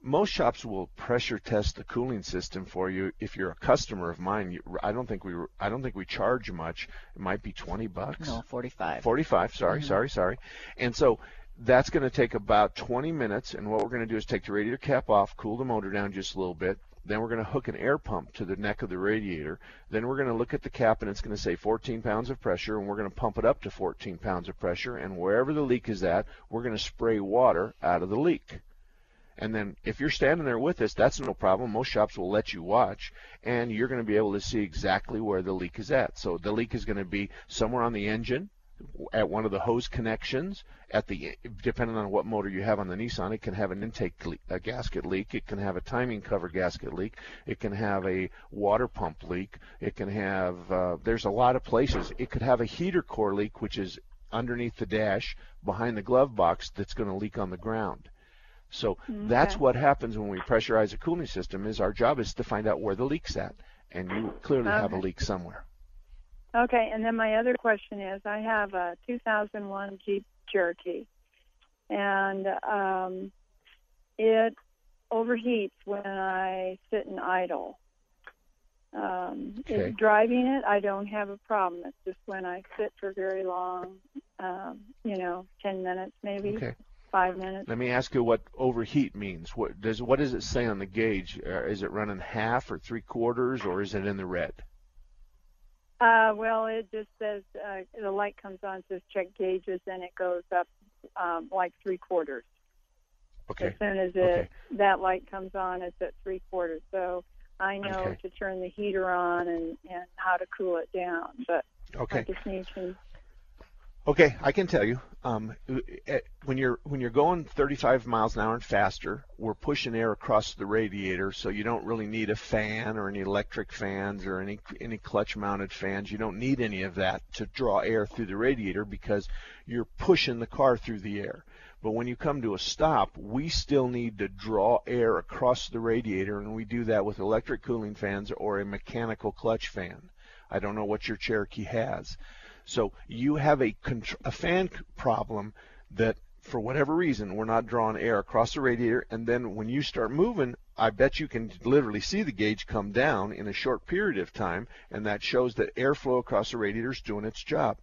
most shops will pressure test the cooling system for you if you're a customer of mine. You, I don't think we I don't think we charge much. It might be 20 bucks. No, 45. 45, sorry, Mhm. sorry, sorry. And so that's going to take about 20 minutes and what we're going to do is take the radiator cap off, cool the motor down just a little bit. Then we're going to hook an air pump to the neck of the radiator. Then we're going to look at the cap and it's going to say 14 pounds of pressure and we're going to pump it up to 14 pounds of pressure and wherever the leak is at, we're going to spray water out of the leak. And then if you're standing there with us, that's no problem. Most shops will let you watch, and you're going to be able to see exactly where the leak is at. So the leak is going to be somewhere on the engine, at one of the hose connections, at the depending on what motor you have on the Nissan, it can have an intake le- a gasket leak, it can have a timing cover gasket leak, it can have a water pump leak, it can have uh, there's a lot of places. It could have a heater core leak, which is underneath the dash behind the glove box that's going to leak on the ground. So that's what happens when we pressurize a cooling system. Is our job is to find out where the leak's at, and you clearly have a leak somewhere. Okay, and then my other question is I have a 2001 Jeep Cherokee, and um, it overheats when I sit in idle. Um, Okay. driving it, I don't have a problem. It's just when I sit for very long, um, you know, 10 minutes maybe, Okay. five minutes. Let me ask you what overheat means. What does what does it say on the gauge? Uh, is it running half or three quarters, or is it in the red? Uh, well, it just says uh, the light comes on, says check gauges, and it goes up um, like three quarters. Okay. As soon as it Okay. that light comes on, it's at three quarters. So I know Okay. to turn the heater on and and how to cool it down. But Okay. I just need to. Okay, I can tell you. Um, eh, when you're when you're going 35 miles an hour and faster, we're pushing air across the radiator, so you don't really need a fan or any electric fans or any any clutch-mounted fans. You don't need any of that to draw air through the radiator because you're pushing the car through the air. But when you come to a stop, we still need to draw air across the radiator, and we do that with electric cooling fans or a mechanical clutch fan. I don't know what your Cherokee has. So you have a, a fan problem that, for whatever reason, we're not drawing air across the radiator, and then when you start moving, I bet you can literally see the gauge come down in a short period of time, and that shows that airflow across the radiator is doing its job.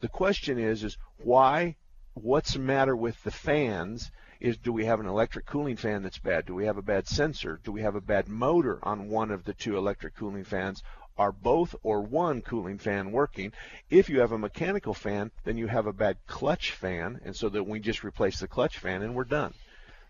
The question is, is why? What's the matter with the fans? Is do we have an electric cooling fan that's bad? Do we have a bad sensor? Do we have a bad motor on one of the two electric cooling fans? Are both or one cooling fan working? If you have a mechanical fan, then you have a bad clutch fan, and so that we just replace the clutch fan and we're done.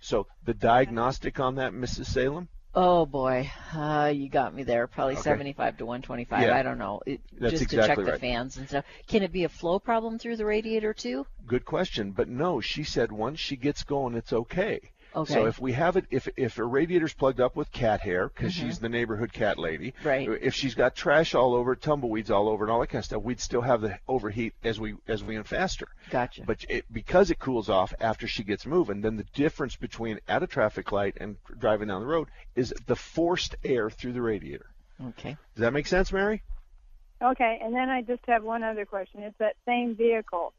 So the diagnostic on that, Mrs. Salem? Oh boy, uh, you got me there. Probably Okay. 75 to 125. Yeah. I don't know. It, just exactly to check the right. fans and stuff. Can it be a flow problem through the radiator too? Good question, but no, she said once she gets going, it's okay. Okay. So if we have it, if if her radiator's plugged up with cat hair, because Mhm. she's the neighborhood cat lady, Right. If she's got trash all over, tumbleweeds all over, and all that kind of stuff, we'd still have the overheat as we as we went faster. Gotcha. But it, because it cools off after she gets moving, then the difference between at a traffic light and driving down the road is the forced air through the radiator. Okay. Does that make sense, Mary? Okay, and then I just have one other question. It's that same vehicle,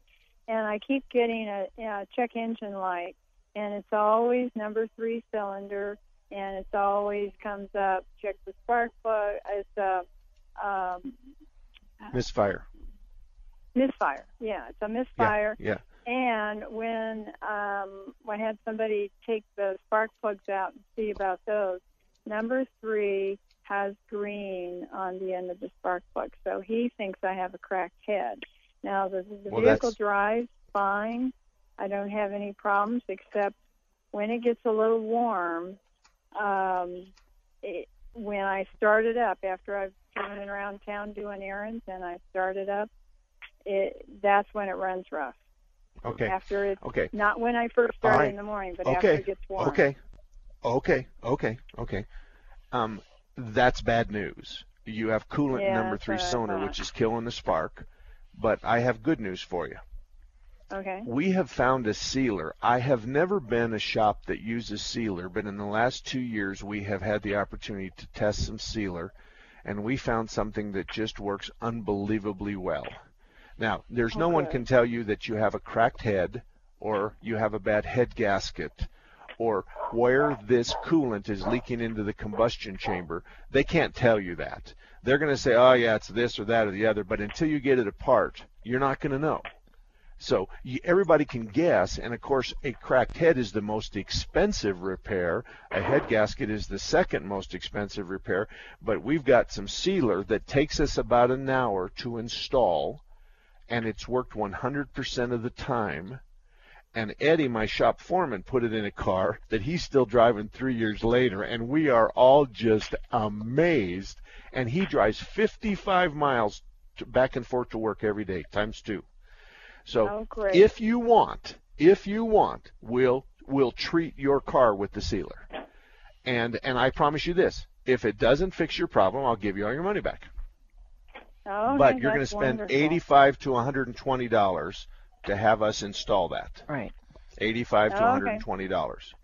and I keep getting a, a check engine light, and it's always number three cylinder, and it's always comes up check the spark plug. It's a um, Misfire. misfire. Yeah, it's a misfire. Yeah. yeah. And when um, I had somebody take the spark plugs out and see about those, number three has green on the end of the spark plug, so he thinks I have a cracked head. Now the, the Well, vehicle that's- drives fine. I don't have any problems except when it gets a little warm. Um, it, when I start it up after I've driven around town doing errands and I start it up, it that's when it runs rough. Okay. After it, Okay. not when I first start right. in the morning, but okay. after it gets warm. Okay. Okay. Okay. Okay. Um, that's bad news. You have coolant Yeah, number three what I cylinder, thought. which is killing the spark. But I have good news for you. Okay. We have found a sealer. I have never been a shop that uses sealer, but in the last two years we have had the opportunity to test some sealer, and we found something that just works unbelievably well. Now, there's oh, no one can tell you that you have a cracked head or you have a bad head gasket or where this coolant is leaking into the combustion chamber. They can't tell you that. They're going to say, oh, yeah, it's this or that or the other, but until you get it apart, you're not going to know. So you, everybody can guess, and of course, a cracked head is the most expensive repair. A head gasket is the second most expensive repair. But we've got some sealer that takes us about an hour to install, and it's worked 100% of the time. And Eddie, my shop foreman, put it in a car that he's still driving three years later, and we are all just amazed. And he drives 55 miles back and forth to work every day, times two. So Oh, if you want, if you want, we'll we'll treat your car with the sealer. And and I promise you this, if it doesn't fix your problem, I'll give you all your money back. Oh, but you're going to spend wonderful. 85 to 120 dollars to have us install that. Right. 85 to Oh, okay. 120 dollars.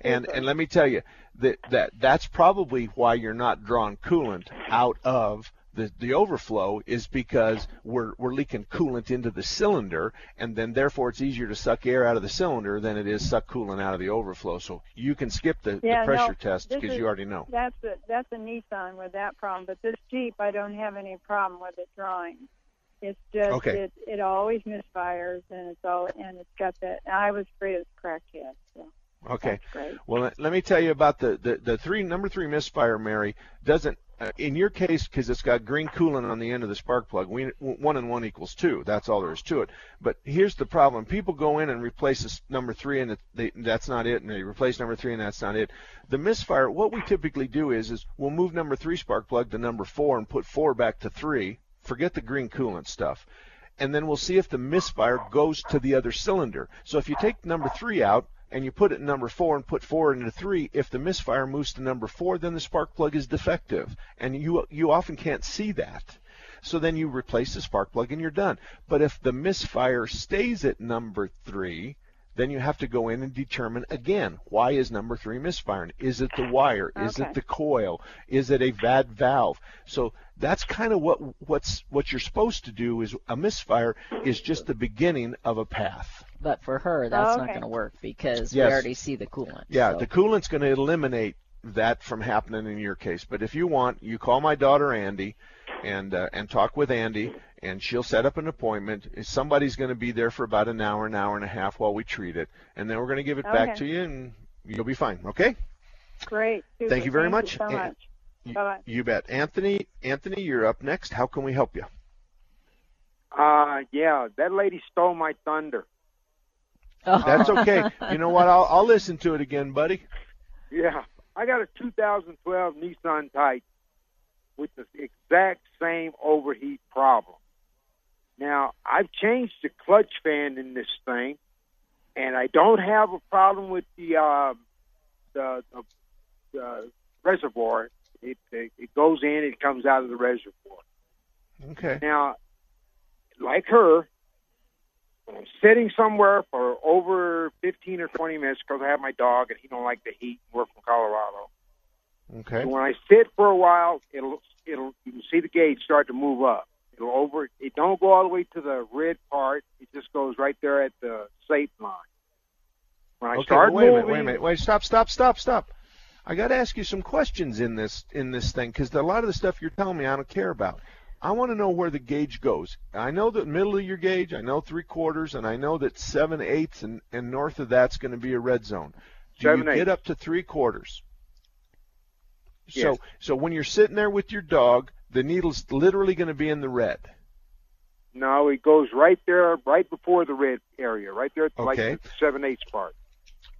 And and let me tell you that that that's probably why you're not drawing coolant out of the, the overflow is because we're we're leaking coolant into the cylinder, and then therefore it's easier to suck air out of the cylinder than it is suck coolant out of the overflow. So you can skip the, Yeah, the pressure no, test because you already know. That's a that's a Nissan with that problem, but this Jeep I don't have any problem with it drawing. It's just Okay. it it always misfires and it's all and it's got that. I was afraid of crackhead. So Okay. Well, let- let me tell you about the, the, the three number three misfire, Mary. Doesn't Uh, in your case because it's got green coolant on the end of the spark plug. We, one and one equals two. That's all there is to it. But here's the problem: people go in and replace this number three, and they, that's not it, and they replace number three, and that's not it. The misfire. What we typically do is is we'll move number three spark plug to number four and put four back to three. Forget the green coolant stuff and then we'll see if the misfire goes to the other cylinder. So if you take number three out and you put it in number four and put four into three, if the misfire moves to number four, then the spark plug is defective, and you you often can't see that. So then you replace the spark plug and you're done. But if the misfire stays at number three, then you have to go in and determine again why is number three misfiring? Is it the wire? Is Okay. it the coil? Is it a VAD valve? So that's kind of what what's what you're supposed to do. Is a misfire is just the beginning of a path. But for her, that's not okay. going to work because Yes. we already see the coolant. Yeah, so. the coolant's going to eliminate that from happening in your case. But if you want, you call my daughter Andy, and uh, and talk with Andy, and she'll set up an appointment. Somebody's going to be there for about an hour, an hour and a half while we treat it, and then we're going to give it back to you, and you'll be fine. Okay? Great. Super. Thank you very Thank much. You so And- much. Bye bye. You bet, Anthony. Anthony, you're up next. How can we help you? Uh, yeah, that lady stole my thunder. That's okay. you know what? I'll I'll listen to it again, buddy. Yeah, I got a 2012 Nissan Titan with the exact same overheat problem. Now, I've changed the clutch fan in this thing, and I don't have a problem with the uh, the, the, the reservoir. It, it it goes in, it comes out of the reservoir. Okay. Now, like her, when I'm sitting somewhere for over 15 or 20 minutes because I have my dog and he don't like the heat. We're from Colorado. Okay. So when I sit for a while, it'll it'll you can see the gauge start to move up. It'll over. It don't go all the way to the red part. It just goes right there at the safe line. When I okay, start wait a minute, wait a minute, wait, stop, stop, stop, stop. I got to ask you some questions in this in this thing because a lot of the stuff you're telling me I don't care about. I want to know where the gauge goes. I know the middle of your gauge, I know three quarters, and I know that seven eighths and, and north of that's going to be a red zone. Do Seven you get up to three quarters? Yes. So so when you're sitting there with your dog, the needle's literally going to be in the red. no, it goes right there, right before the red area, right there at the, Okay. like the seven eighths part.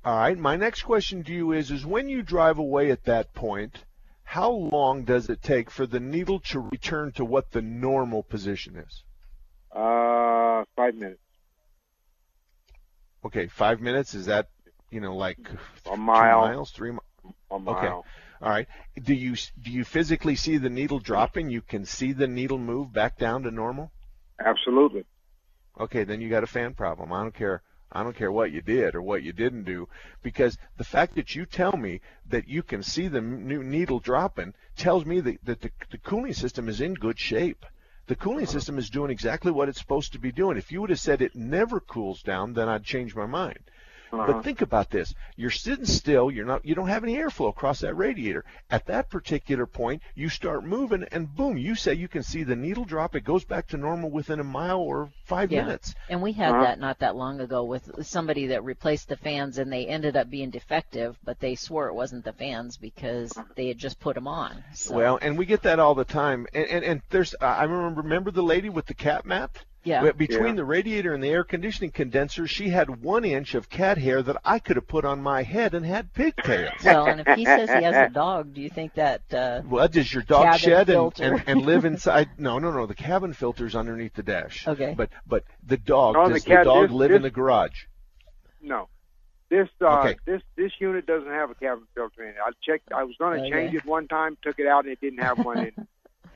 All right. My next question to you is: is when you drive away at that point, how long does it take for the needle to return to what the normal position is? Uh, five minutes. Okay, five minutes. Is that you know like A mile. miles, three miles? A mile. Okay. All right. Do you do you physically see the needle dropping? You can see the needle move back down to normal. Absolutely. Okay, then you got a fan problem. I don't care. I don't care what you did or what you didn't do, because the fact that you tell me that you can see the new needle dropping tells me that, that the, the cooling system is in good shape. The cooling uh-huh. system is doing exactly what it's supposed to be doing. If you would have said it never cools down, then I'd change my mind. Uh-huh. But think about this. You're sitting still, you're not you don't have any airflow across that radiator. At that particular point, you start moving and boom, you say you can see the needle drop. It goes back to normal within a mile or 5 Yeah. minutes. And we had Uh-huh. that not that long ago with somebody that replaced the fans and they ended up being defective, but they swore it wasn't the fans because they had just put them on. So, Well, and we get that all the time. And and, and there's I remember remember the lady with the cat mat. Yeah. Between Yeah. the radiator and the air conditioning condenser, she had one inch of cat hair that I could have put on my head and had pigtails. well, and if he says he has a dog, do you think that uh, Well, does your dog shed and, and, and live inside? No, no, no. The cabin filter's underneath the dash. Okay. But but the dog No, does the, cat- dog this- live in the garage? No. This uh Okay. this this unit doesn't have a cabin filter in it. I checked I was gonna Okay. change it one time, took it out and it didn't have one in it.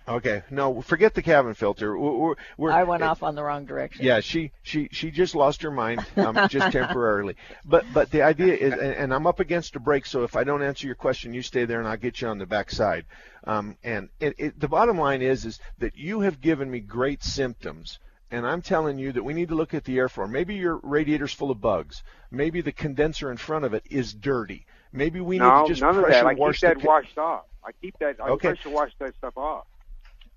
Okay, no, forget the cabin filter. We're, we're, we're, I went off on the wrong direction. Yeah, she she she just lost her mind, um, just temporarily. But but the idea is, and, and, I'm up against a break, so if I don't answer your question, you stay there, and I'll get you on the back side. Um, and it, it, the bottom line is is that you have given me great symptoms. And I'm telling you that we need to look at the air airflow. Maybe your radiator's full of bugs. Maybe the condenser in front of it is dirty. Maybe we no, need to just none pressure of that. I wash keep that the, washed off. I keep that. I Okay. pressure wash that stuff off.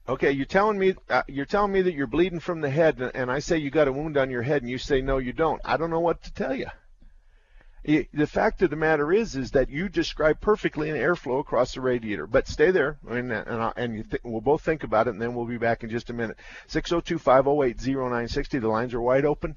Okay, you're telling me uh, you're telling me that you're bleeding from the head, and- I say you got a wound on your head, and you say no, you don't. I don't know what to tell you. The fact of the matter is, is that you describe perfectly an airflow across the radiator. But stay there, and and, and th- we'll both think about it, and then we'll be back in just a minute. 602-508-0960. The lines are wide open.